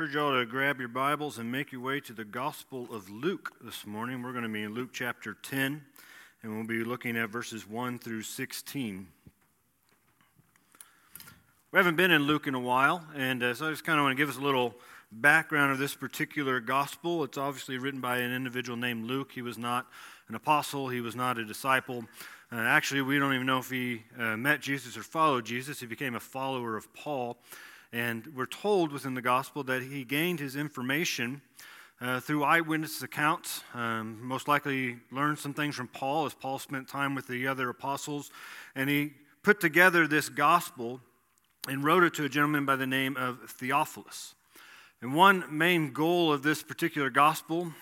encourage you all to grab your Bibles and make your way to the Gospel of Luke this morning. We're going to be in Luke chapter 10, and we'll be looking at verses 1 through 16. We haven't been in Luke in a while, and uh, so I just kind of want to give us a little background of this particular gospel. It's obviously written by an individual named Luke. He was not an apostle, he was not a disciple. Uh, actually, we don't even know if he uh, met Jesus or followed Jesus. He became a follower of Paul. And we're told within the gospel that he gained his information uh, through eyewitness accounts. Um, most likely learned some things from Paul as Paul spent time with the other apostles. And he put together this gospel and wrote it to a gentleman by the name of Theophilus. And one main goal of this particular gospel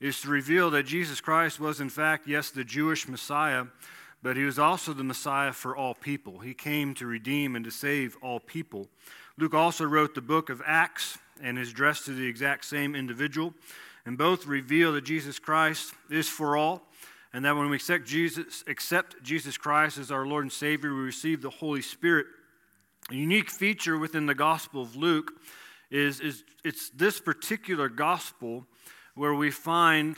is to reveal that Jesus Christ was, in fact, yes, the Jewish Messiah, but he was also the Messiah for all people. He came to redeem and to save all people. Luke also wrote the book of Acts and is addressed to the exact same individual. And both reveal that Jesus Christ is for all, and that when we accept Jesus, accept Jesus Christ as our Lord and Savior, we receive the Holy Spirit. A unique feature within the Gospel of Luke is, is it's this particular gospel where we find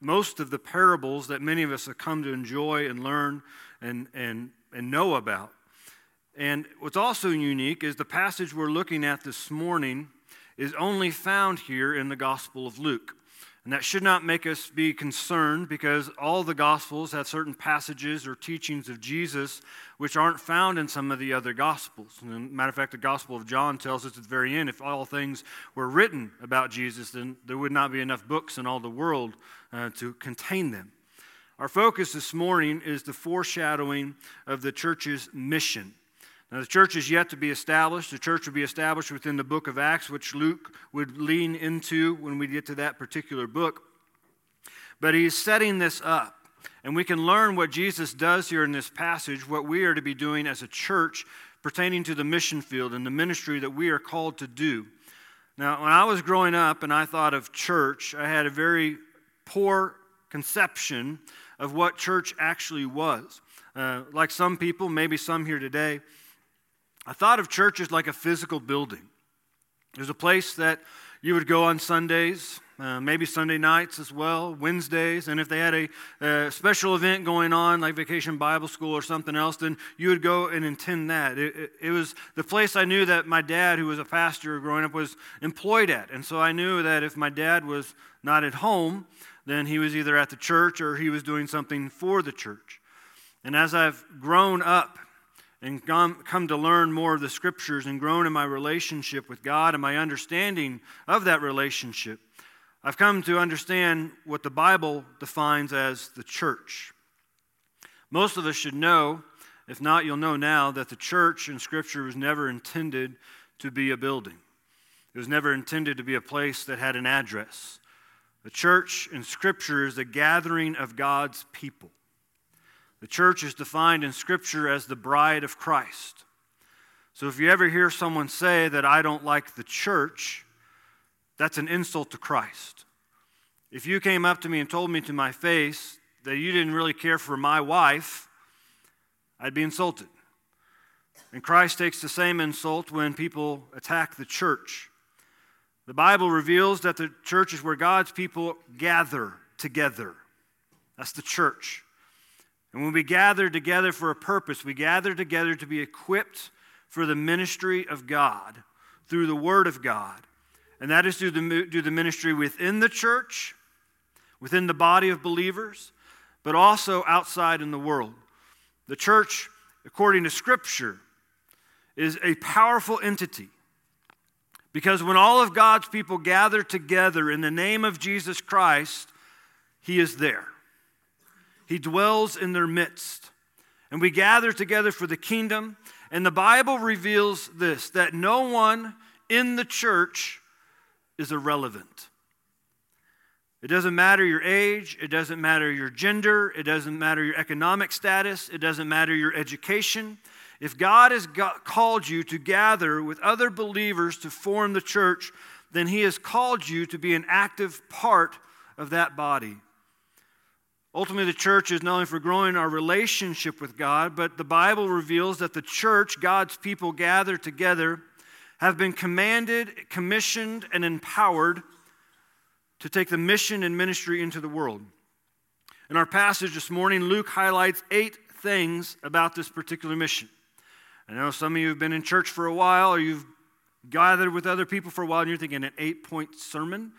most of the parables that many of us have come to enjoy and learn and, and, and know about. And what's also unique is the passage we're looking at this morning is only found here in the Gospel of Luke. And that should not make us be concerned because all the Gospels have certain passages or teachings of Jesus which aren't found in some of the other Gospels. And matter of fact, the Gospel of John tells us at the very end if all things were written about Jesus, then there would not be enough books in all the world uh, to contain them. Our focus this morning is the foreshadowing of the church's mission. Now, the church is yet to be established. The church will be established within the book of Acts, which Luke would lean into when we get to that particular book. But he's setting this up. And we can learn what Jesus does here in this passage, what we are to be doing as a church pertaining to the mission field and the ministry that we are called to do. Now, when I was growing up and I thought of church, I had a very poor conception of what church actually was. Uh, like some people, maybe some here today, I thought of church as like a physical building. There's a place that you would go on Sundays, uh, maybe Sunday nights as well, Wednesdays, and if they had a, a, special event going on, like Vacation Bible School or something else, then you would go and attend that. It, it, it was the place I knew that my dad, who was a pastor growing up, was employed at. And so I knew that if my dad was not at home, then he was either at the church or he was doing something for the church. And as I've grown up and come to learn more of the scriptures and grown in my relationship with God and my understanding of that relationship, I've come to understand what the Bible defines as the church. Most of us should know, if not, you'll know now, that the church in Scripture was never intended to be a building. It was never intended to be a place that had an address. The church in Scripture is a gathering of God's people. The church is defined in Scripture as the bride of Christ. So if you ever hear someone say that I don't like the church, that's an insult to Christ. If you came up to me and told me to my face that you didn't really care for my wife, I'd be insulted. And Christ takes the same insult when people attack the church. The Bible reveals that the church is where God's people gather together. That's the church. And when we gather together for a purpose, we gather together to be equipped for the ministry of God through the Word of God. And that is to do the ministry within the church, within the body of believers, but also outside in the world. The church, according to Scripture, is a powerful entity. Because when all of God's people gather together in the name of Jesus Christ, He is there. He dwells in their midst. And we gather together for the kingdom. And the Bible reveals this that no one in the church is irrelevant. It doesn't matter your age, it doesn't matter your gender, it doesn't matter your economic status, it doesn't matter your education. If God has got, called you to gather with other believers to form the church, then He has called you to be an active part of that body. Ultimately, the church is not only for growing our relationship with God, but the Bible reveals that the church, God's people, gather together have been commanded, commissioned, and empowered to take the mission and ministry into the world. In our passage this morning, Luke highlights eight things about this particular mission. I know some of you have been in church for a while, or you've gathered with other people for a while, and you're thinking an eight point sermon.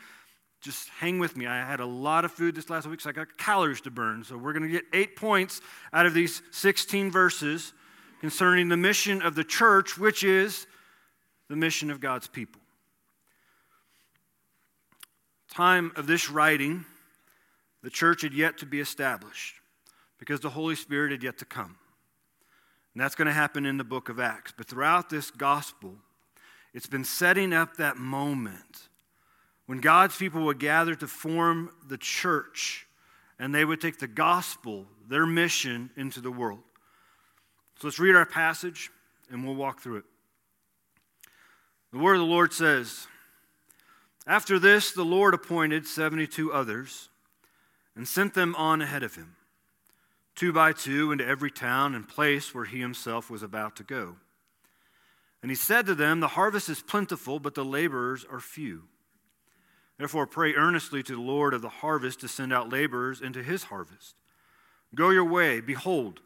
Just hang with me. I had a lot of food this last week, so I got calories to burn. So we're going to get eight points out of these 16 verses concerning the mission of the church, which is the mission of God's people. Time of this writing, the church had yet to be established because the Holy Spirit had yet to come. And that's going to happen in the book of Acts. But throughout this gospel, it's been setting up that moment when God's people would gather to form the church and they would take the gospel, their mission, into the world. So let's read our passage and we'll walk through it. The word of the Lord says, After this, the Lord appointed 72 others and sent them on ahead of him, two by two, into every town and place where he himself was about to go. And he said to them, The harvest is plentiful, but the laborers are few. Therefore, pray earnestly to the Lord of the harvest to send out laborers into his harvest. Go your way. Behold,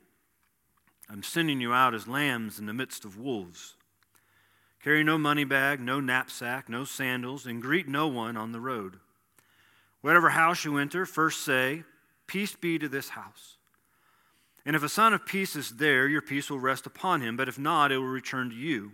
I'm sending you out as lambs in the midst of wolves. Carry no money bag, no knapsack, no sandals, and greet no one on the road. Whatever house you enter, first say, Peace be to this house. And if a son of peace is there, your peace will rest upon him, but if not, it will return to you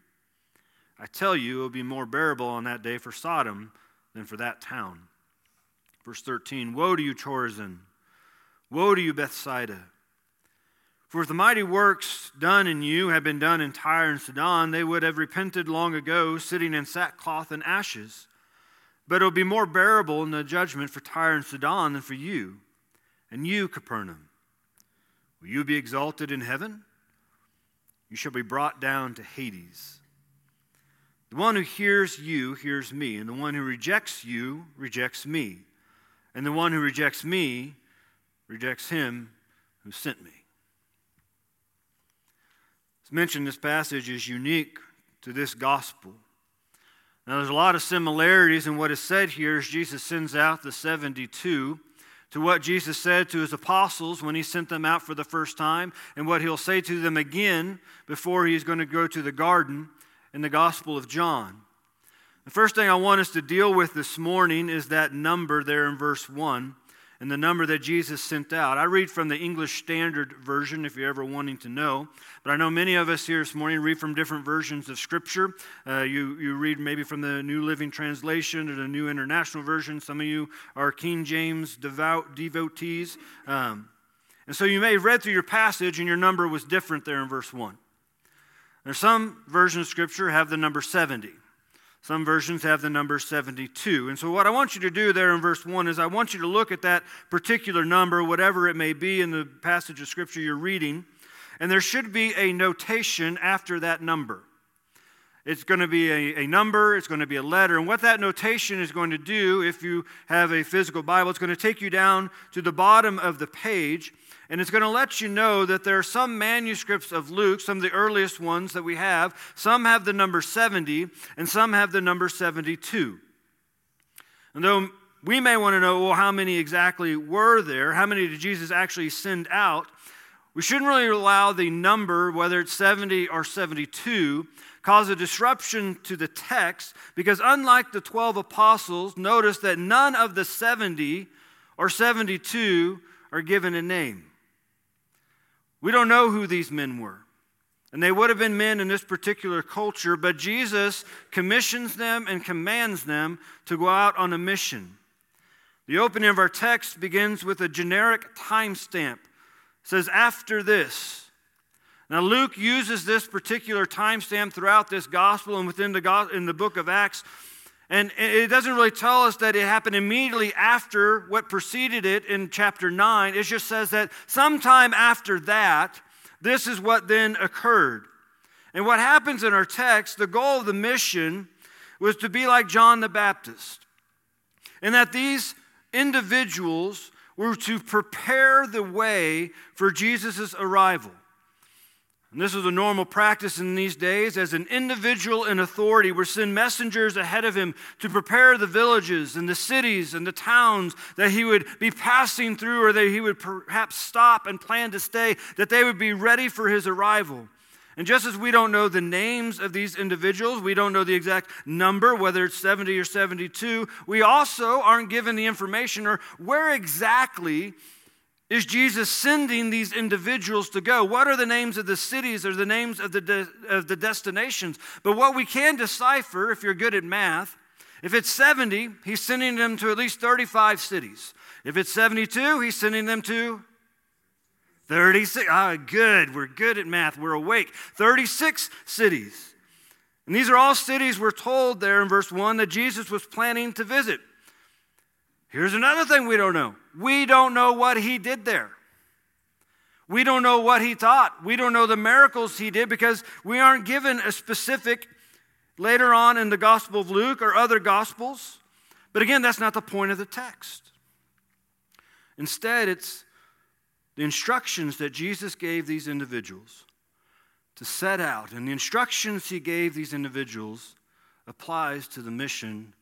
I tell you, it will be more bearable on that day for Sodom than for that town. Verse 13 Woe to you, Chorazin! Woe to you, Bethsaida! For if the mighty works done in you had been done in Tyre and Sidon, they would have repented long ago, sitting in sackcloth and ashes. But it will be more bearable in the judgment for Tyre and Sidon than for you. And you, Capernaum, will you be exalted in heaven? You shall be brought down to Hades. The one who hears you hears me, and the one who rejects you rejects me, and the one who rejects me rejects him who sent me. As mentioned, this passage is unique to this gospel. Now, there's a lot of similarities in what is said here as Jesus sends out the 72 to what Jesus said to his apostles when he sent them out for the first time, and what he'll say to them again before he's going to go to the garden in the Gospel of John. The first thing I want us to deal with this morning is that number there in verse 1 and the number that Jesus sent out. I read from the English Standard Version if you're ever wanting to know, but I know many of us here this morning read from different versions of Scripture. Uh, you, you read maybe from the New Living Translation or the New International Version. Some of you are King James devout devotees. Um, and so you may have read through your passage and your number was different there in verse 1. There's some versions of Scripture have the number 70. Some versions have the number 72. And so, what I want you to do there in verse 1 is I want you to look at that particular number, whatever it may be in the passage of Scripture you're reading, and there should be a notation after that number. It's going to be a, a number, it's going to be a letter. And what that notation is going to do, if you have a physical Bible, it's going to take you down to the bottom of the page and it's going to let you know that there are some manuscripts of Luke, some of the earliest ones that we have. Some have the number 70, and some have the number 72. And though we may want to know, well, how many exactly were there? How many did Jesus actually send out? We shouldn't really allow the number, whether it's 70 or 72, cause a disruption to the text because, unlike the 12 apostles, notice that none of the 70 or 72 are given a name. We don't know who these men were. And they would have been men in this particular culture, but Jesus commissions them and commands them to go out on a mission. The opening of our text begins with a generic timestamp. It says, after this. Now, Luke uses this particular timestamp throughout this gospel and within the, in the book of Acts And it doesn't really tell us that it happened immediately after what preceded it in chapter 9. It just says that sometime after that, this is what then occurred. And what happens in our text, the goal of the mission was to be like John the Baptist. And that these individuals were to prepare the way for Jesus' arrival. And this is a normal practice in these days. As an individual in authority would send messengers ahead of him to prepare the villages and the cities and the towns that he would be passing through or that he would perhaps stop and plan to stay, that they would be ready for his arrival. And just as we don't know the names of these individuals, we don't know the exact number, whether it's 70 or 72, we also aren't given the information or where exactly is Jesus sending these individuals to go? What are the names of the cities or the names of the, de- of the destinations? But what we can decipher, if you're good at math, if it's 70, he's sending them to at least 35 cities. If it's 72, he's sending them to 36. Ah, good. We're good at math. We're awake. 36 cities. And these are all cities we're told there in verse 1 that Jesus was planning to visit. Here's another thing we don't know we don't know what he did there. We don't know what he taught. We don't know the miracles he did because we aren't given a specific later on in the Gospel of Luke or other Gospels. But again, that's not the point of the text. Instead, it's the instructions that Jesus gave these individuals to set out. And the instructions he gave these individuals applies to the mission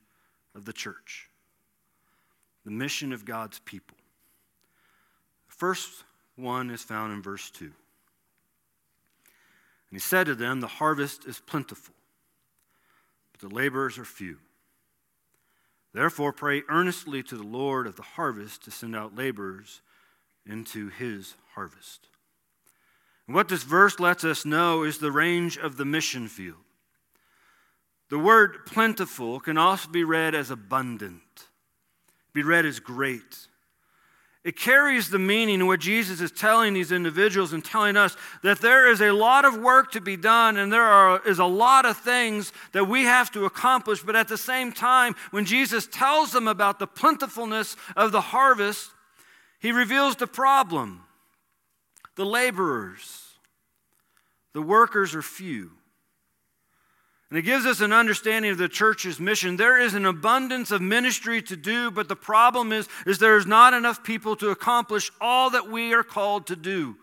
of the church the mission of God's people. The first one is found in verse 2. And he said to them, The harvest is plentiful, but the laborers are few. Therefore, pray earnestly to the Lord of the harvest to send out laborers into his harvest. And what this verse lets us know is the range of the mission field. The word plentiful can also be read as abundant be read as great. It carries the meaning of what Jesus is telling these individuals and telling us that there is a lot of work to be done and there are, is a lot of things that we have to accomplish. But at the same time, when Jesus tells them about the plentifulness of the harvest, he reveals the problem the laborers, the workers are few. And it gives us an understanding of the church's mission. There is an abundance of ministry to do, but the problem is, is there's not enough people to accomplish all that we are called to do.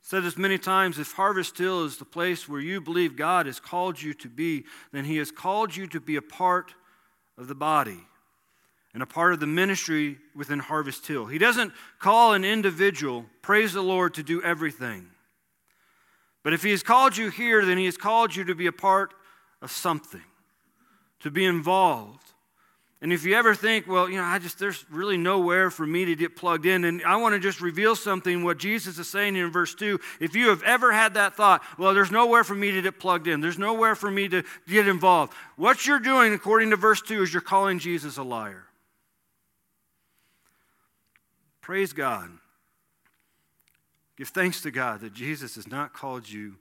I've said this many times if Harvest Hill is the place where you believe God has called you to be, then He has called you to be a part of the body and a part of the ministry within Harvest Hill. He doesn't call an individual, praise the Lord, to do everything. But if He has called you here, then He has called you to be a part of something, to be involved. And if you ever think, well, you know, I just, there's really nowhere for me to get plugged in, and I want to just reveal something, what Jesus is saying in verse 2. If you have ever had that thought, well, there's nowhere for me to get plugged in, there's nowhere for me to get involved, what you're doing, according to verse 2, is you're calling Jesus a liar. Praise God Give thanks to God that Jesus has not called you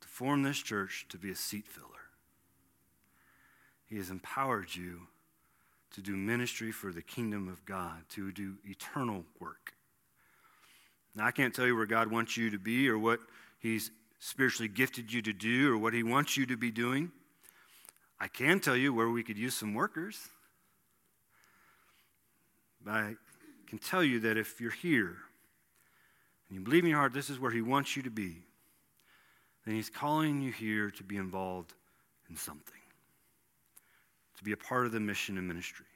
to form this church to be a seat filler. He has empowered you to do ministry for the kingdom of God, to do eternal work. Now, I can't tell you where God wants you to be or what He's spiritually gifted you to do or what He wants you to be doing. I can tell you where we could use some workers. But I can tell you that if you're here and you believe in your heart this is where He wants you to be, then He's calling you here to be involved in something, to be a part of the mission and ministry.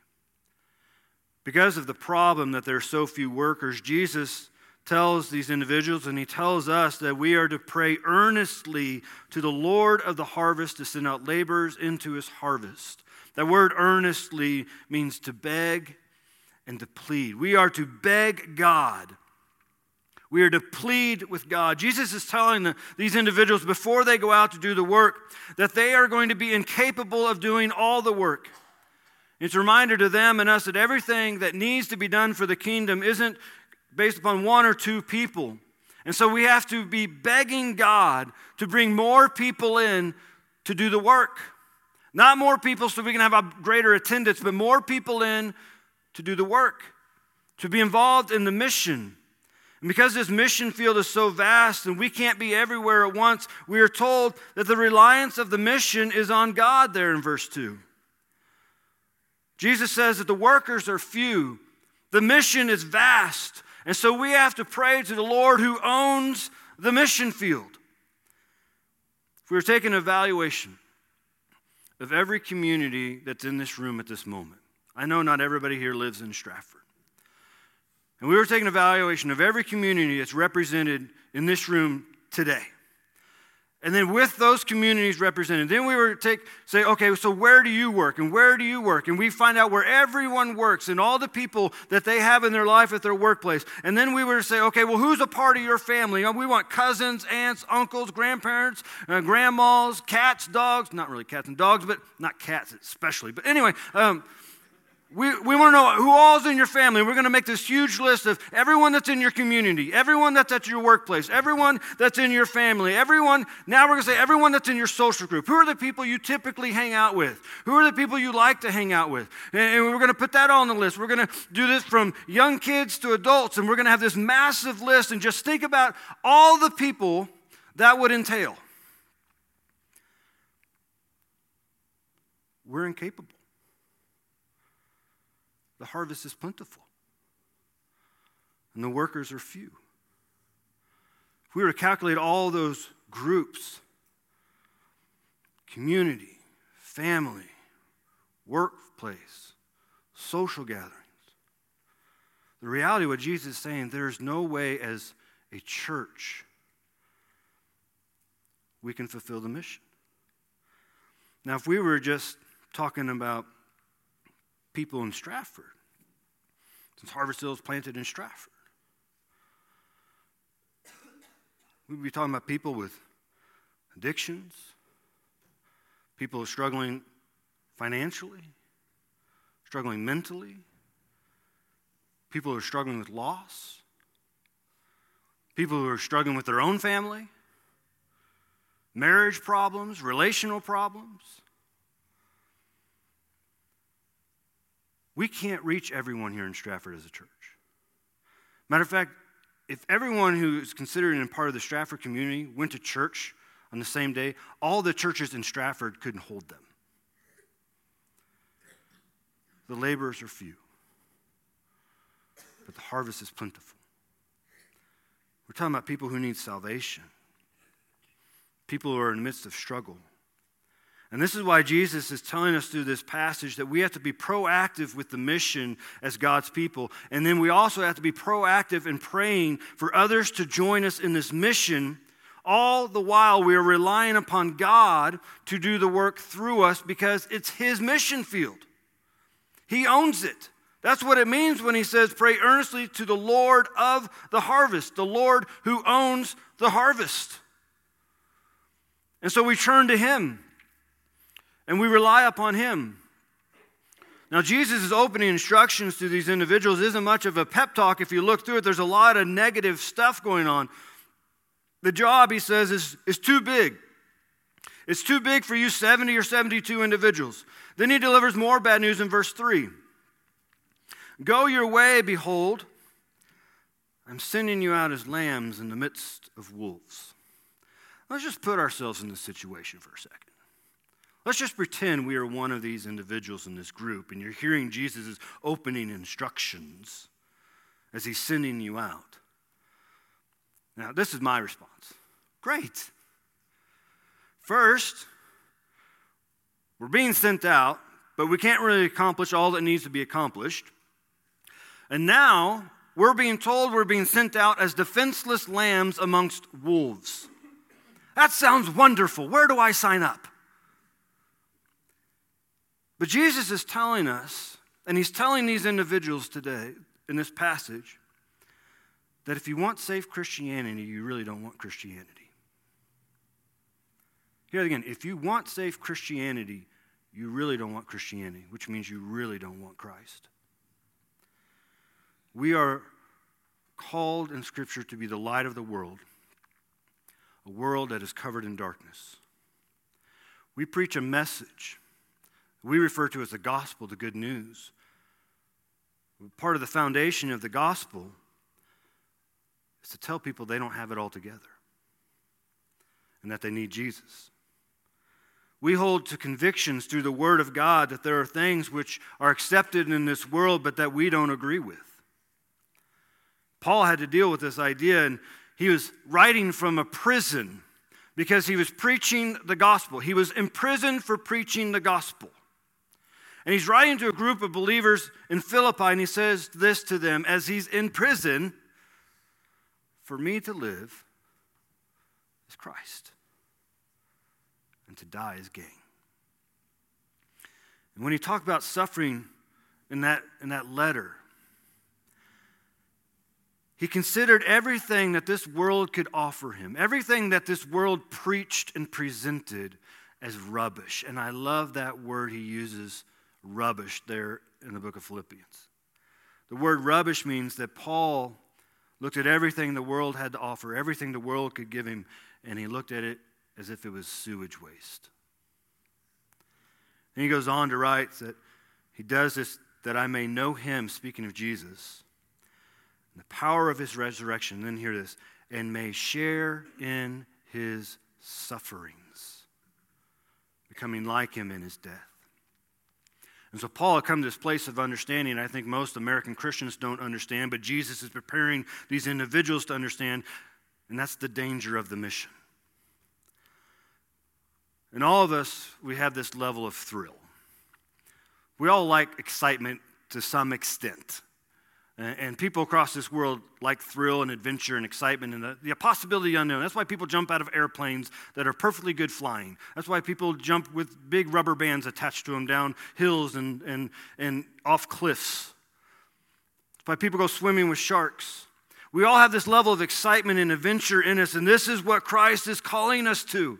Because of the problem that there are so few workers, Jesus tells these individuals and he tells us that we are to pray earnestly to the Lord of the harvest to send out laborers into his harvest. That word earnestly means to beg and to plead. We are to beg God we are to plead with God. Jesus is telling the, these individuals before they go out to do the work that they are going to be incapable of doing all the work. It's a reminder to them and us that everything that needs to be done for the kingdom isn't based upon one or two people. And so we have to be begging God to bring more people in to do the work. Not more people so we can have a greater attendance, but more people in to do the work, to be involved in the mission. And because this mission field is so vast and we can't be everywhere at once, we are told that the reliance of the mission is on God there in verse 2. Jesus says that the workers are few, the mission is vast, and so we have to pray to the Lord who owns the mission field. If we were taking an evaluation of every community that's in this room at this moment, I know not everybody here lives in Stratford. And we were taking an evaluation of every community that's represented in this room today. And then with those communities represented, then we were take say, okay, so where do you work and where do you work? And we find out where everyone works and all the people that they have in their life at their workplace. And then we were to say, okay, well, who's a part of your family? We want cousins, aunts, uncles, grandparents, uh, grandmas, cats, dogs. Not really cats and dogs, but not cats especially. But anyway. Um, we, we want to know who all's in your family. We're going to make this huge list of everyone that's in your community, everyone that's at your workplace, everyone that's in your family, everyone. Now we're going to say everyone that's in your social group. Who are the people you typically hang out with? Who are the people you like to hang out with? And, we're going to put that on the list. We're going to do this from young kids to adults, and we're going to have this massive list and just think about all the people that would entail. We're incapable the harvest is plentiful, and the workers are few. If we were to calculate all those groups community, family, workplace, social gatherings the reality of what Jesus is saying, there's no way as a church we can fulfill the mission. Now, if we were just talking about people in Stratford, since Harvest Hill is planted in Stratford. We'd be talking about people with addictions, people who are struggling financially, struggling mentally, people who are struggling with loss, people who are struggling with their own family, marriage problems, relational problems. We can't reach everyone here in Stratford as a church. Matter of fact, if everyone who is considered a part of the Stratford community went to church on the same day, all the churches in Stratford couldn't hold them. The laborers are few, but the harvest is plentiful. We're talking about people who need salvation, people who are in the midst of struggle and this is why Jesus is telling us through this passage that we have to be proactive with the mission as God's people. And then we also have to be proactive in praying for others to join us in this mission. All the while, we are relying upon God to do the work through us because it's His mission field. He owns it. That's what it means when He says, Pray earnestly to the Lord of the harvest, the Lord who owns the harvest. And so we turn to Him and we rely upon Him. Now, Jesus' opening instructions to these individuals isn't much of a pep talk. If you look through it, there's a lot of negative stuff going on. The job, he says, is, is too big. It's too big for you 70 or 72 individuals. Then he delivers more bad news in verse 3. Go your way, behold, I'm sending you out as lambs in the midst of wolves. Let's just put ourselves in this situation for a second. Let's just pretend we are one of these individuals in this group and you're hearing Jesus' opening instructions as he's sending you out. Now, this is my response. Great. First, we're being sent out, but we can't really accomplish all that needs to be accomplished. And now, we're being told we're being sent out as defenseless lambs amongst wolves. That sounds wonderful. Where do I sign up? But Jesus is telling us, and he's telling these individuals today in this passage, that if you want safe Christianity, you really don't want Christianity. Here again, if you want safe Christianity, you really don't want Christianity, which means you really don't want Christ. We are called in Scripture to be the light of the world, a world that is covered in darkness. We preach a message We refer to as the gospel, the good news. Part of the foundation of the gospel is to tell people they don't have it all together and that they need Jesus. We hold to convictions through the Word of God that there are things which are accepted in this world but that we don't agree with. Paul had to deal with this idea, and he was writing from a prison because he was preaching the gospel. He was imprisoned for preaching the gospel. And he's writing to a group of believers in Philippi, and he says this to them as he's in prison For me to live is Christ, and to die is gain. And when he talked about suffering in that, in that letter, he considered everything that this world could offer him, everything that this world preached and presented as rubbish. And I love that word he uses, rubbish, there in the book of Philippians. The word rubbish means that Paul looked at everything the world had to offer, everything the world could give him, and he looked at it as if it was sewage waste. And he goes on to write that he does this that I may know him, speaking of Jesus and the power of his resurrection, then hear this, and may share in his sufferings, becoming like him in his death. And so Paul had come to this place of understanding. I think most American Christians don't understand, but Jesus is preparing these individuals to understand, and that's the danger of the mission. And all of us, we have this level of thrill. We all like excitement to some extent. And people across this world like thrill and adventure and excitement and the, the possibility unknown. That's why people jump out of airplanes that are perfectly good flying. That's why people jump with big rubber bands attached to them down hills and, and, and off cliffs. That's why people go swimming with sharks. We all have this level of excitement and adventure in us, and this is what Christ is calling us to.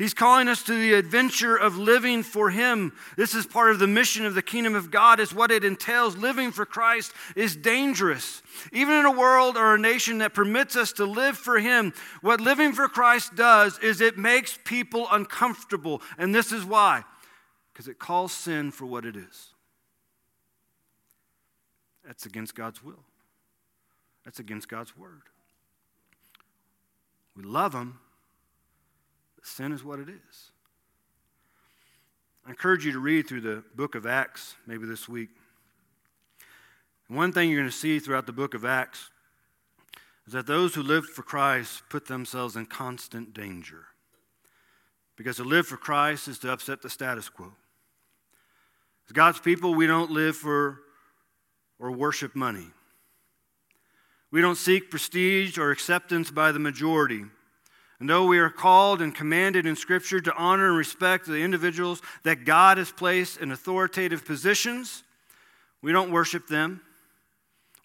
He's calling us to the adventure of living for Him. This is part of the mission of the kingdom of God, is what it entails. Living for Christ is dangerous. Even in a world or a nation that permits us to live for Him, what living for Christ does is it makes people uncomfortable. And this is why because it calls sin for what it is. That's against God's will, that's against God's word. We love Him sin is what it is. I encourage you to read through the book of Acts maybe this week. one thing you're going to see throughout the book of Acts is that those who live for Christ put themselves in constant danger. Because to live for Christ is to upset the status quo. As God's people, we don't live for or worship money. We don't seek prestige or acceptance by the majority. And though we are called and commanded in Scripture to honor and respect the individuals that God has placed in authoritative positions, we don't worship them.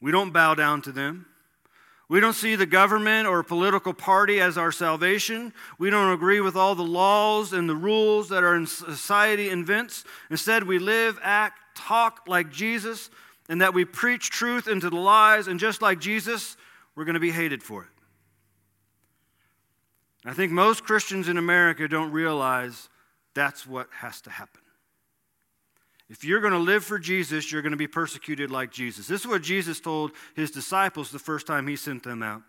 We don't bow down to them. We don't see the government or political party as our salvation. We don't agree with all the laws and the rules that our society invents. Instead, we live, act, talk like Jesus, and that we preach truth into the lies. And just like Jesus, we're going to be hated for it. I think most Christians in America don't realize that's what has to happen. If you're going to live for Jesus, you're going to be persecuted like Jesus. This is what Jesus told his disciples the first time he sent them out.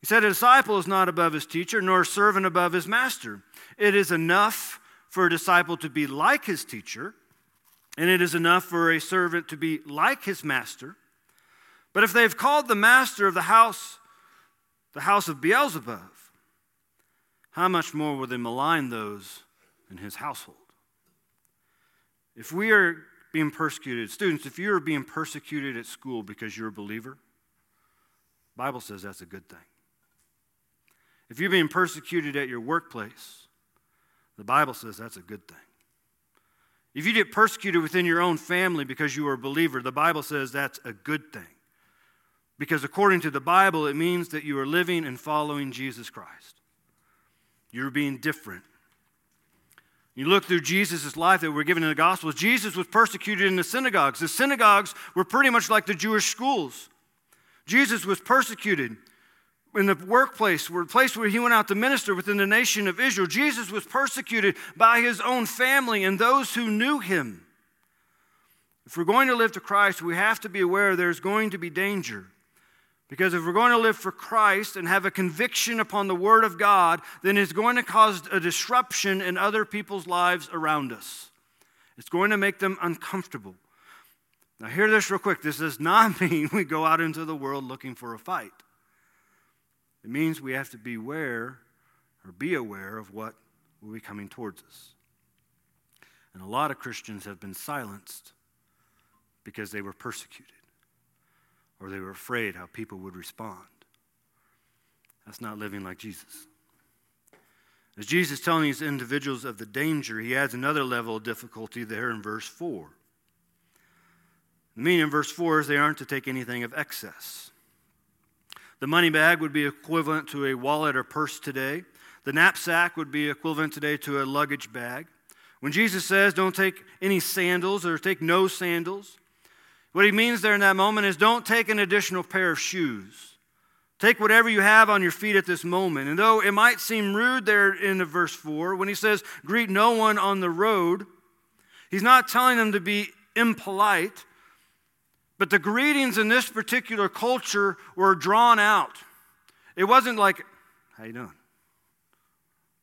He said, A disciple is not above his teacher, nor a servant above his master. It is enough for a disciple to be like his teacher, and it is enough for a servant to be like his master. But if they've called the master of the house the house of Beelzebub, how much more will they malign those in his household? If we are being persecuted, students, if you are being persecuted at school because you're a believer, Bible says that's a good thing. If you're being persecuted at your workplace, the Bible says that's a good thing. If you get persecuted within your own family because you are a believer, the Bible says that's a good thing. Because according to the Bible, it means that you are living and following Jesus Christ. You're being different. You look through Jesus' life that we're given in the Gospels, Jesus was persecuted in the synagogues. The synagogues were pretty much like the Jewish schools. Jesus was persecuted. in the workplace, the place where he went out to minister within the nation of Israel, Jesus was persecuted by his own family and those who knew him. If we're going to live to Christ, we have to be aware there's going to be danger. Because if we're going to live for Christ and have a conviction upon the Word of God, then it's going to cause a disruption in other people's lives around us. It's going to make them uncomfortable. Now, hear this real quick. This does not mean we go out into the world looking for a fight. It means we have to beware or be aware of what will be coming towards us. And a lot of Christians have been silenced because they were persecuted or they were afraid how people would respond. That's not living like Jesus. As Jesus telling these individuals of the danger, he adds another level of difficulty there in verse 4. The meaning in verse 4 is they aren't to take anything of excess. The money bag would be equivalent to a wallet or purse today. The knapsack would be equivalent today to a luggage bag. When Jesus says, don't take any sandals or take no sandals, what he means there in that moment is don't take an additional pair of shoes. Take whatever you have on your feet at this moment. And though it might seem rude there in verse 4, when he says, greet no one on the road, he's not telling them to be impolite, but the greetings in this particular culture were drawn out. It wasn't like, how you doing?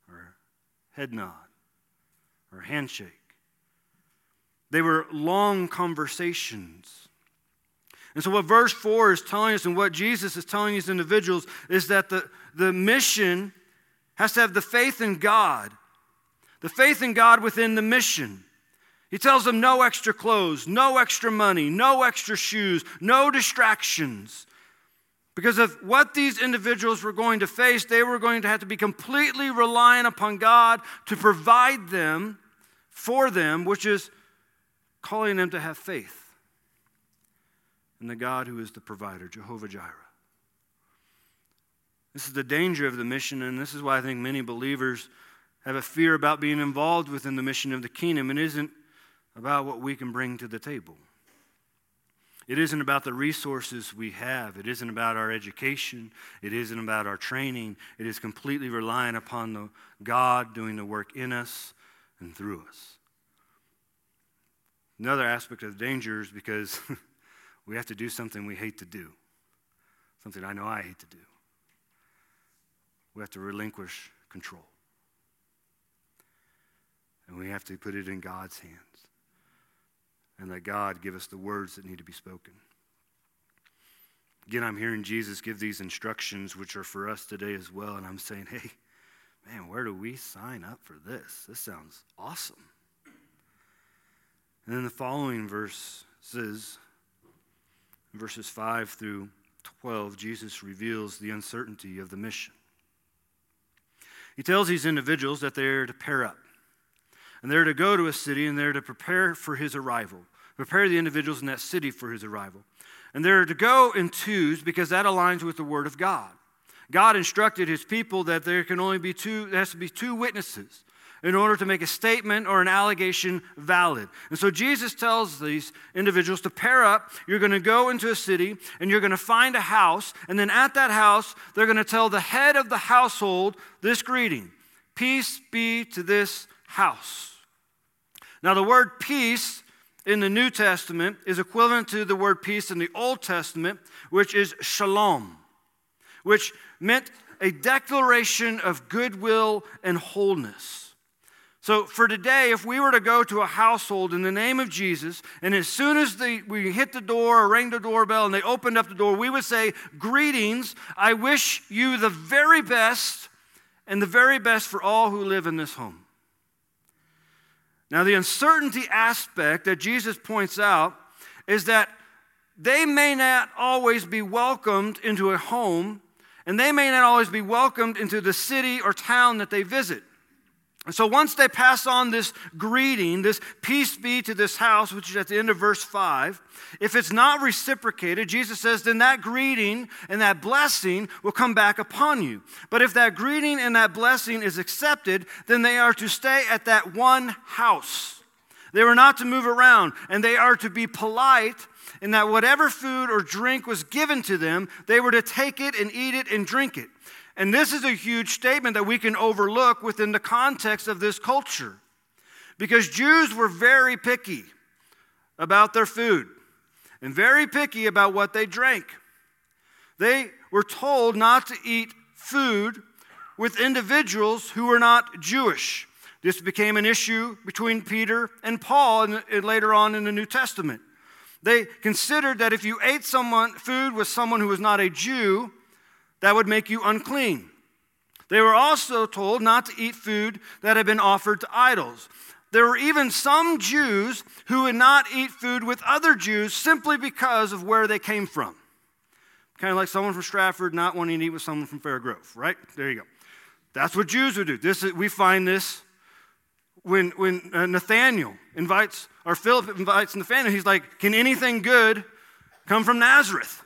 Or head nod or handshake. They were long conversations. And so, what verse 4 is telling us, and what Jesus is telling these individuals, is that the, the mission has to have the faith in God, the faith in God within the mission. He tells them no extra clothes, no extra money, no extra shoes, no distractions. Because of what these individuals were going to face, they were going to have to be completely reliant upon God to provide them for them, which is calling them to have faith and the God who is the provider, Jehovah Jireh. This is the danger of the mission, and this is why I think many believers have a fear about being involved within the mission of the kingdom. It isn't about what we can bring to the table. It isn't about the resources we have. It isn't about our education. It isn't about our training. It is completely reliant upon the God doing the work in us and through us. Another aspect of the danger is because we have to do something we hate to do, something I know I hate to do. We have to relinquish control. And we have to put it in God's hands and let God give us the words that need to be spoken. Again, I'm hearing Jesus give these instructions, which are for us today as well, and I'm saying, hey, man, where do we sign up for this? This sounds awesome. And then the following verse verses 5 through 12, Jesus reveals the uncertainty of the mission. He tells these individuals that they're to pair up, and they're to go to a city, and they're to prepare for his arrival, prepare the individuals in that city for his arrival. And they're to go in twos because that aligns with the Word of God. God instructed his people that there can only be two, there has to be two witnesses in order to make a statement or an allegation valid. And so Jesus tells these individuals to pair up. You're going to go into a city and you're going to find a house. And then at that house, they're going to tell the head of the household this greeting Peace be to this house. Now, the word peace in the New Testament is equivalent to the word peace in the Old Testament, which is shalom, which meant a declaration of goodwill and wholeness. So, for today, if we were to go to a household in the name of Jesus, and as soon as they, we hit the door or rang the doorbell and they opened up the door, we would say, Greetings, I wish you the very best and the very best for all who live in this home. Now, the uncertainty aspect that Jesus points out is that they may not always be welcomed into a home, and they may not always be welcomed into the city or town that they visit. And so once they pass on this greeting, this peace be to this house, which is at the end of verse 5, if it's not reciprocated, Jesus says, then that greeting and that blessing will come back upon you. But if that greeting and that blessing is accepted, then they are to stay at that one house. They were not to move around, and they are to be polite in that whatever food or drink was given to them, they were to take it and eat it and drink it. And this is a huge statement that we can overlook within the context of this culture. Because Jews were very picky about their food and very picky about what they drank. They were told not to eat food with individuals who were not Jewish. This became an issue between Peter and Paul and, and later on in the New Testament. They considered that if you ate someone, food with someone who was not a Jew, that would make you unclean. They were also told not to eat food that had been offered to idols. There were even some Jews who would not eat food with other Jews simply because of where they came from. Kind of like someone from Stratford not wanting to eat with someone from Fairgrove, right? There you go. That's what Jews would do. This is, we find this when, when uh, Nathaniel invites, or Philip invites Nathaniel, he's like, Can anything good come from Nazareth?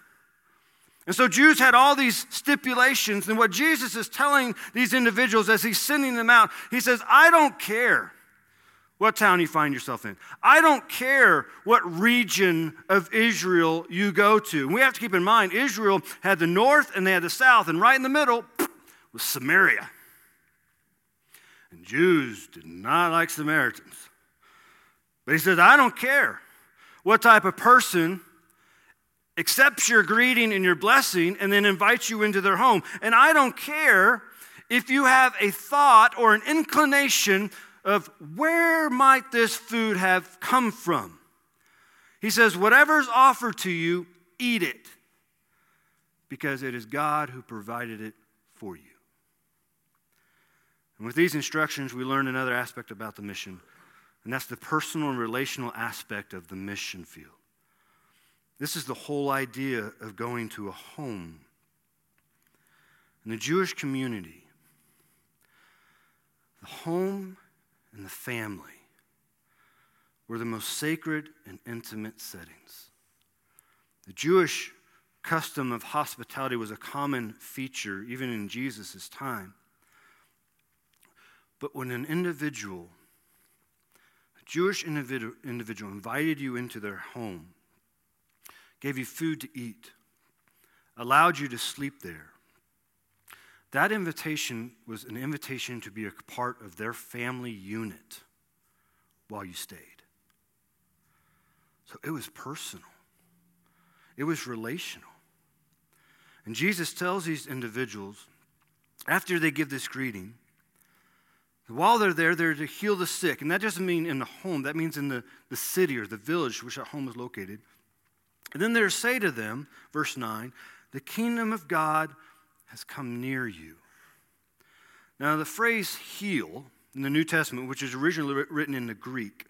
And so Jews had all these stipulations. And what Jesus is telling these individuals as he's sending them out, he says, I don't care what town you find yourself in. I don't care what region of Israel you go to. And we have to keep in mind, Israel had the north and they had the south, and right in the middle was Samaria. And Jews did not like Samaritans. But he says, I don't care what type of person accepts your greeting and your blessing and then invites you into their home. And I don't care if you have a thought or an inclination of where might this food have come from. He says, whatever's offered to you, eat it because it is God who provided it for you. And with these instructions, we learn another aspect about the mission, and that's the personal and relational aspect of the mission field. This is the whole idea of going to a home. In the Jewish community, the home and the family were the most sacred and intimate settings. The Jewish custom of hospitality was a common feature even in Jesus' time. But when an individual, a Jewish individual, individual, invited you into their home, gave you food to eat, allowed you to sleep there, that invitation was an invitation to be a part of their family unit while you stayed. So it was personal, it was relational. And Jesus tells these individuals, after they give this greeting, while they're there, they're to heal the sick. And that doesn't mean in the home, that means in the, the city or the village which that home is located. And then they're say to them, verse 9, the kingdom of God has come near you. Now, the phrase heal in the New Testament, which is originally written in the Greek,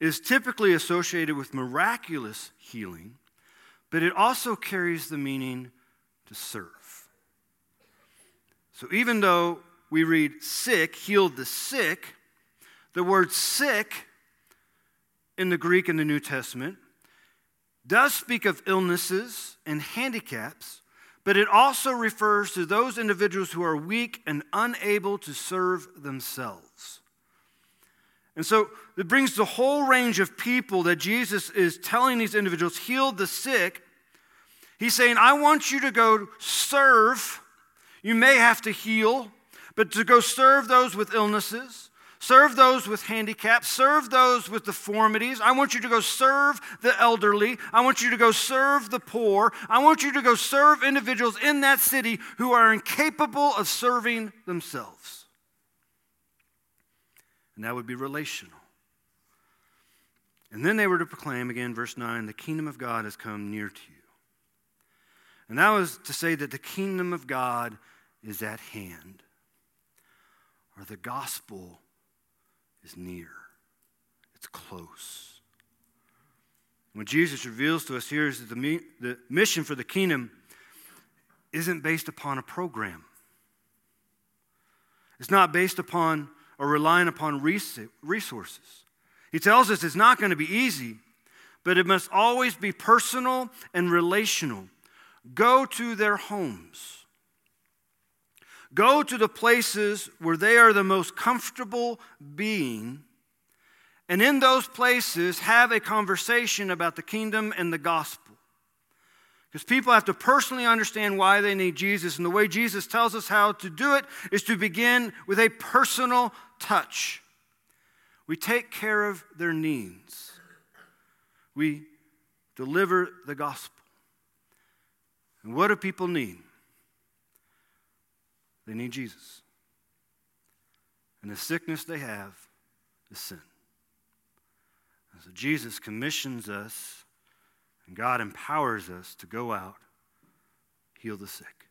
is typically associated with miraculous healing, but it also carries the meaning to serve. So even though we read sick, healed the sick. The word sick in the Greek in the New Testament does speak of illnesses and handicaps, but it also refers to those individuals who are weak and unable to serve themselves. And so it brings the whole range of people that Jesus is telling these individuals heal the sick. He's saying, I want you to go serve. You may have to heal but to go serve those with illnesses, serve those with handicaps, serve those with deformities. I want you to go serve the elderly. I want you to go serve the poor. I want you to go serve individuals in that city who are incapable of serving themselves. And that would be relational. And then they were to proclaim, again, verse 9, the kingdom of God has come near to you. And that was to say that the kingdom of God is at hand or the gospel is near, it's close. What Jesus reveals to us here is that the, the mission for the kingdom isn't based upon a program. It's not based upon or relying upon resources. He tells us it's not going to be easy, but it must always be personal and relational. Go to their homes. Go to the places where they are the most comfortable being and in those places have a conversation about the kingdom and the gospel. Because people have to personally understand why they need Jesus. And the way Jesus tells us how to do it is to begin with a personal touch. We take care of their needs, we deliver the gospel. And what do people need? They need Jesus. And the sickness they have is sin. And so Jesus commissions us, and God empowers us to go out, heal the sick,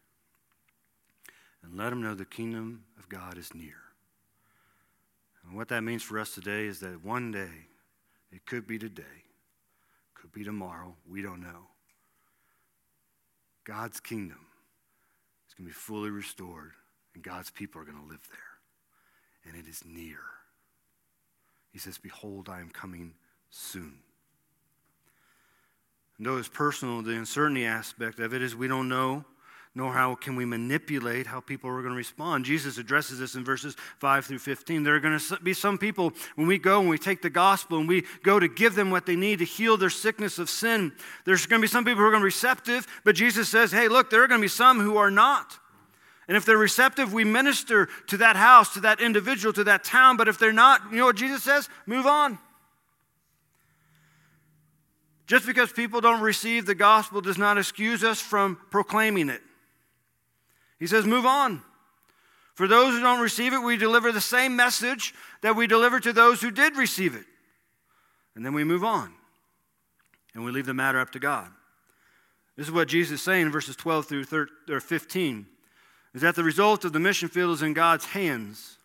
and let them know the kingdom of God is near. And what that means for us today is that one day, it could be today, could be tomorrow, we don't know. God's kingdom is going to be fully restored, and God's people are going to live there. And it is near. He says, Behold, I am coming soon. And though it's personal, the uncertainty aspect of it is we don't know nor how can we manipulate how people are going to respond. Jesus addresses this in verses 5 through 15. There are going to be some people, when we go and we take the gospel and we go to give them what they need to heal their sickness of sin, there's going to be some people who are going to be receptive, but Jesus says, hey, look, there are going to be some who are not. And if they're receptive, we minister to that house, to that individual, to that town. But if they're not, you know what Jesus says? Move on. Just because people don't receive the gospel does not excuse us from proclaiming it. He says, move on. For those who don't receive it, we deliver the same message that we deliver to those who did receive it. And then we move on. And we leave the matter up to God. This is what Jesus is saying in verses 12 through 13, or 15 is that the result of the mission field is in God's hands.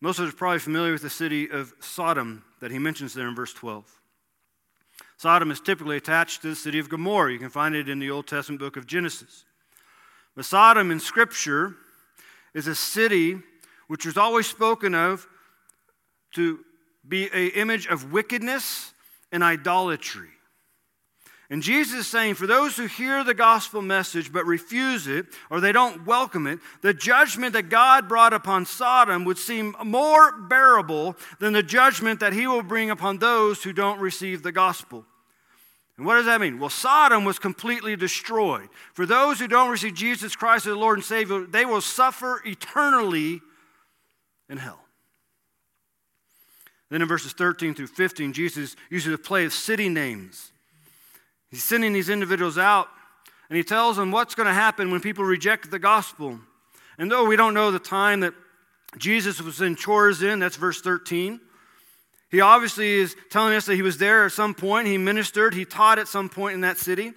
Most of us are probably familiar with the city of Sodom that he mentions there in verse 12. Sodom is typically attached to the city of Gomorrah. You can find it in the Old Testament book of Genesis. But Sodom in Scripture is a city which was always spoken of to be an image of wickedness and idolatry. And Jesus is saying, for those who hear the gospel message but refuse it, or they don't welcome it, the judgment that God brought upon Sodom would seem more bearable than the judgment that he will bring upon those who don't receive the gospel. And what does that mean? Well, Sodom was completely destroyed. For those who don't receive Jesus Christ as the Lord and Savior, they will suffer eternally in hell. Then in verses 13 through 15, Jesus uses a play of city names. He's sending these individuals out, and he tells them what's going to happen when people reject the gospel. And though we don't know the time that Jesus was in Chorazin, that's verse 13, he obviously is telling us that he was there at some point. He ministered, he taught at some point in that city.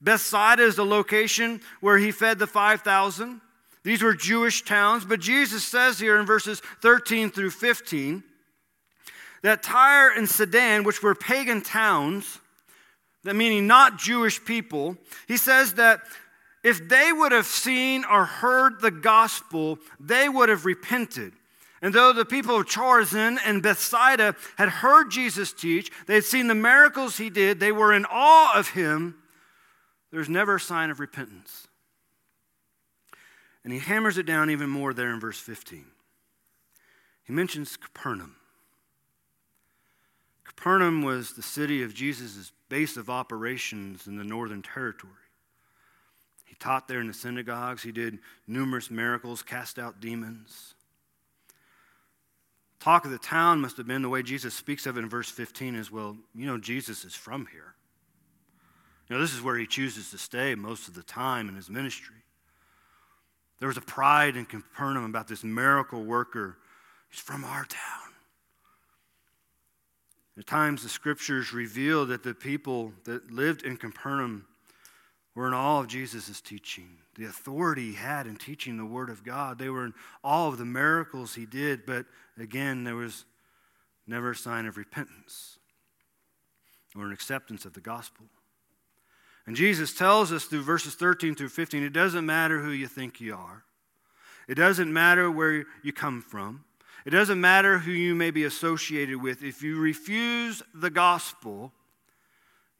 Bethsaida is the location where he fed the 5,000. These were Jewish towns, but Jesus says here in verses 13 through 15 that Tyre and Sidon, which were pagan towns, that meaning not Jewish people, he says that if they would have seen or heard the gospel, they would have repented. And though the people of Chorazin and Bethsaida had heard Jesus teach, they had seen the miracles he did, they were in awe of him, there's never a sign of repentance. And he hammers it down even more there in verse 15. He mentions Capernaum. Capernaum was the city of Jesus' base of operations in the northern territory. He taught there in the synagogues, he did numerous miracles, cast out demons. Talk of the town must have been the way Jesus speaks of it in verse 15 as well. You know, Jesus is from here. You know, this is where he chooses to stay most of the time in his ministry. There was a pride in Capernaum about this miracle worker. He's from our town. At times, the scriptures reveal that the people that lived in Capernaum were in awe of Jesus' teaching, the authority he had in teaching the Word of God. They were in awe of the miracles he did, but again, there was never a sign of repentance or an acceptance of the gospel. And Jesus tells us through verses 13 through 15 it doesn't matter who you think you are, it doesn't matter where you come from. It doesn't matter who you may be associated with. If you refuse the gospel,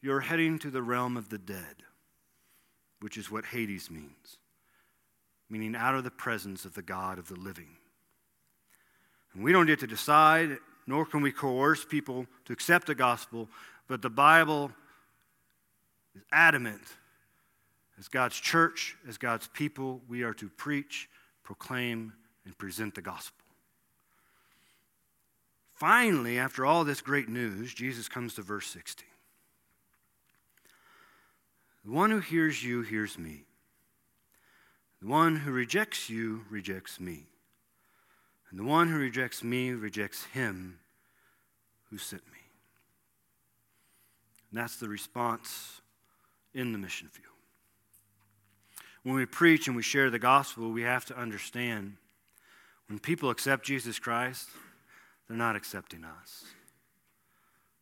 you're heading to the realm of the dead, which is what Hades means, meaning out of the presence of the God of the living. And we don't get to decide nor can we coerce people to accept the gospel, but the Bible is adamant. As God's church, as God's people, we are to preach, proclaim, and present the gospel. Finally, after all this great news, Jesus comes to verse 16. The one who hears you hears me. The one who rejects you rejects me. And the one who rejects me rejects him who sent me. And that's the response in the mission field. When we preach and we share the gospel, we have to understand when people accept Jesus Christ, they're not accepting us,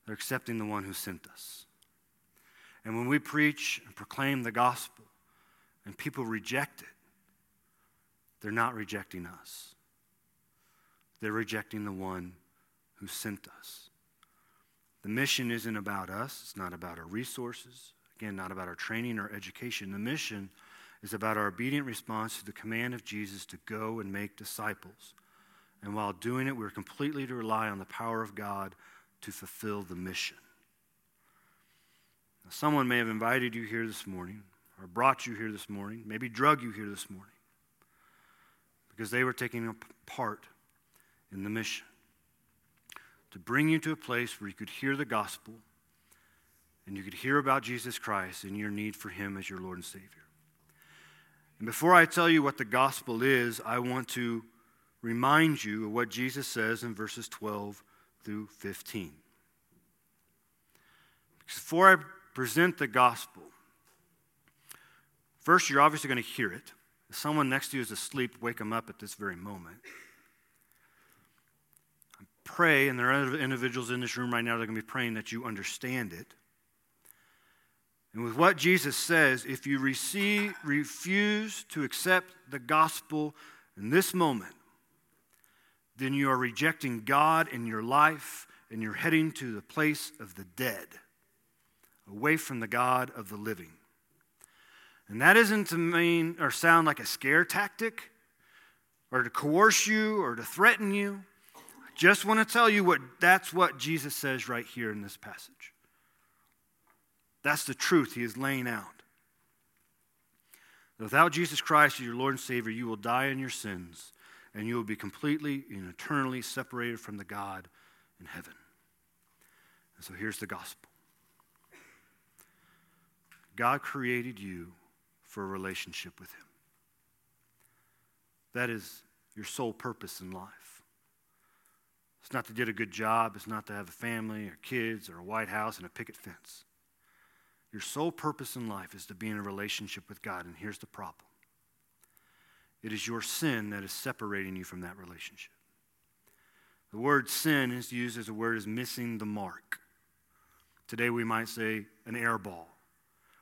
they're accepting the one who sent us. And when we preach and proclaim the gospel and people reject it, they're not rejecting us. They're rejecting the one who sent us. The mission isn't about us, it's not about our resources, again, not about our training or education. The mission is about our obedient response to the command of Jesus to go and make disciples. And while doing it, we're completely to rely on the power of God to fulfill the mission. Now, someone may have invited you here this morning, or brought you here this morning, maybe drug you here this morning, because they were taking a part in the mission to bring you to a place where you could hear the gospel and you could hear about Jesus Christ and your need for Him as your Lord and Savior. And before I tell you what the gospel is, I want to remind you of what Jesus says in verses 12 through 15. Before I present the gospel, first you're obviously going to hear it. If someone next to you is asleep, wake them up at this very moment. Pray, and there are individuals in this room right now that are going to be praying that you understand it. And with what Jesus says, if you receive, refuse to accept the gospel in this moment, then you are rejecting God in your life and you're heading to the place of the dead, away from the God of the living. And that isn't to mean or sound like a scare tactic or to coerce you or to threaten you. I just want to tell you what that's what Jesus says right here in this passage. That's the truth he is laying out. Without Jesus Christ as your Lord and Savior, you will die in your sins and you will be completely and eternally separated from the God in heaven. And so here's the gospel God created you for a relationship with Him. That is your sole purpose in life. It's not to get a good job, it's not to have a family or kids or a white house and a picket fence. Your sole purpose in life is to be in a relationship with God. And here's the problem it is your sin that is separating you from that relationship. The word sin is used as a word as missing the mark. Today we might say an air ball.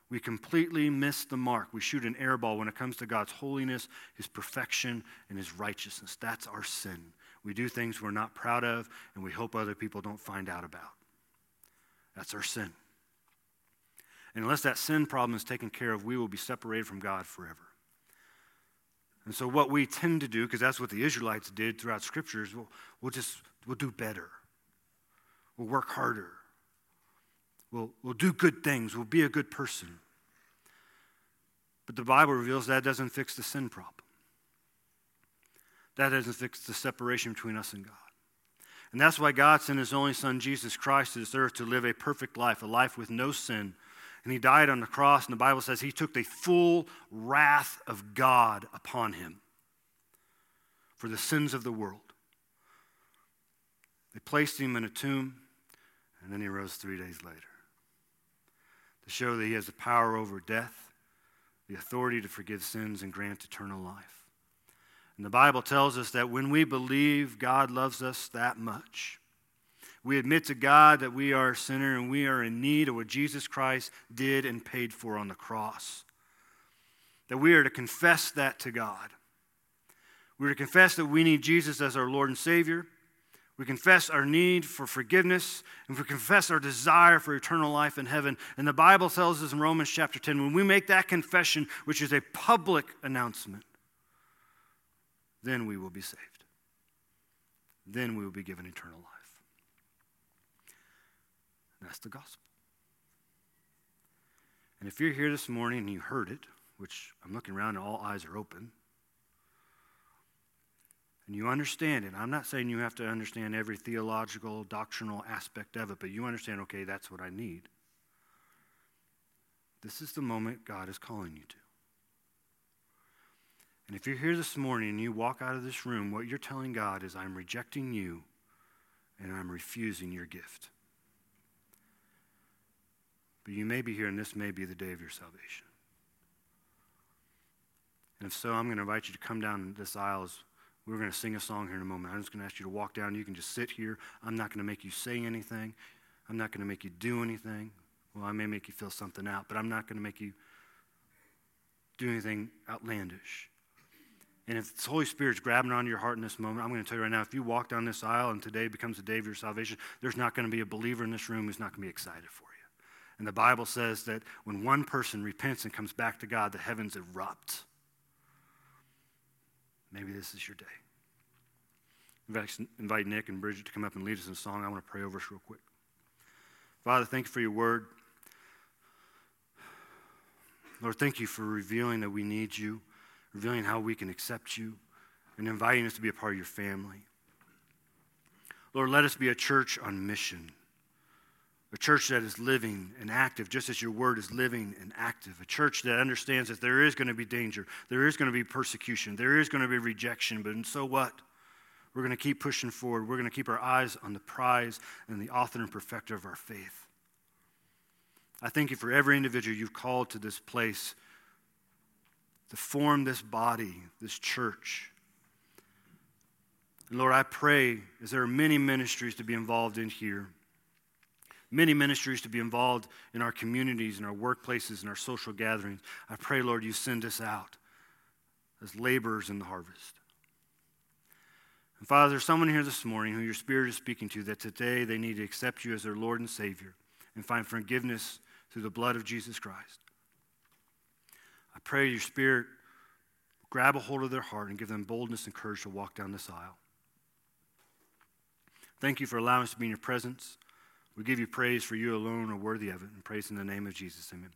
We completely miss the mark. We shoot an air ball when it comes to God's holiness, His perfection, and His righteousness. That's our sin. We do things we're not proud of and we hope other people don't find out about. That's our sin. And unless that sin problem is taken care of, we will be separated from God forever. And so, what we tend to do, because that's what the Israelites did throughout scriptures, we'll, we'll just we'll do better. We'll work harder. We'll, we'll do good things. We'll be a good person. But the Bible reveals that doesn't fix the sin problem. That doesn't fix the separation between us and God. And that's why God sent his only Son, Jesus Christ, to this earth to live a perfect life, a life with no sin, and he died on the cross, and the Bible says he took the full wrath of God upon him for the sins of the world. They placed him in a tomb, and then he rose three days later to show that he has the power over death, the authority to forgive sins, and grant eternal life. And the Bible tells us that when we believe God loves us that much, we admit to God that we are a sinner and we are in need of what Jesus Christ did and paid for on the cross. That we are to confess that to God. We are to confess that we need Jesus as our Lord and Savior. We confess our need for forgiveness and we confess our desire for eternal life in heaven. And the Bible tells us in Romans chapter 10 when we make that confession, which is a public announcement, then we will be saved. Then we will be given eternal life. That's the gospel. And if you're here this morning and you heard it, which I'm looking around and all eyes are open, and you understand it, I'm not saying you have to understand every theological, doctrinal aspect of it, but you understand, okay, that's what I need. This is the moment God is calling you to. And if you're here this morning and you walk out of this room, what you're telling God is, I'm rejecting you and I'm refusing your gift. But you may be here and this may be the day of your salvation. And if so, I'm going to invite you to come down this aisle we're going to sing a song here in a moment. I'm just going to ask you to walk down. You can just sit here. I'm not going to make you say anything. I'm not going to make you do anything. Well, I may make you feel something out, but I'm not going to make you do anything outlandish. And if the Holy Spirit's grabbing onto your heart in this moment, I'm going to tell you right now if you walk down this aisle and today becomes the day of your salvation, there's not going to be a believer in this room who's not going to be excited for you. And the Bible says that when one person repents and comes back to God, the heavens erupt. Maybe this is your day. Invite Nick and Bridget to come up and lead us in a song. I want to pray over us real quick. Father, thank you for your word. Lord, thank you for revealing that we need you, revealing how we can accept you, and inviting us to be a part of your family. Lord, let us be a church on mission, a church that is living and active, just as your word is living and active, a church that understands that there is going to be danger, there is going to be persecution, there is going to be rejection, but and so what? We're going to keep pushing forward. We're going to keep our eyes on the prize and the author and perfecter of our faith. I thank you for every individual you've called to this place to form this body, this church. And Lord, I pray as there are many ministries to be involved in here, many ministries to be involved in our communities, in our workplaces, in our social gatherings. I pray, Lord, you send us out as laborers in the harvest. And Father, there's someone here this morning who your Spirit is speaking to that today they need to accept you as their Lord and Savior and find forgiveness through the blood of Jesus Christ. I pray your Spirit grab a hold of their heart and give them boldness and courage to walk down this aisle. Thank you for allowing us to be in your presence. We give you praise for you alone are worthy of it, and praise in the name of Jesus. Amen.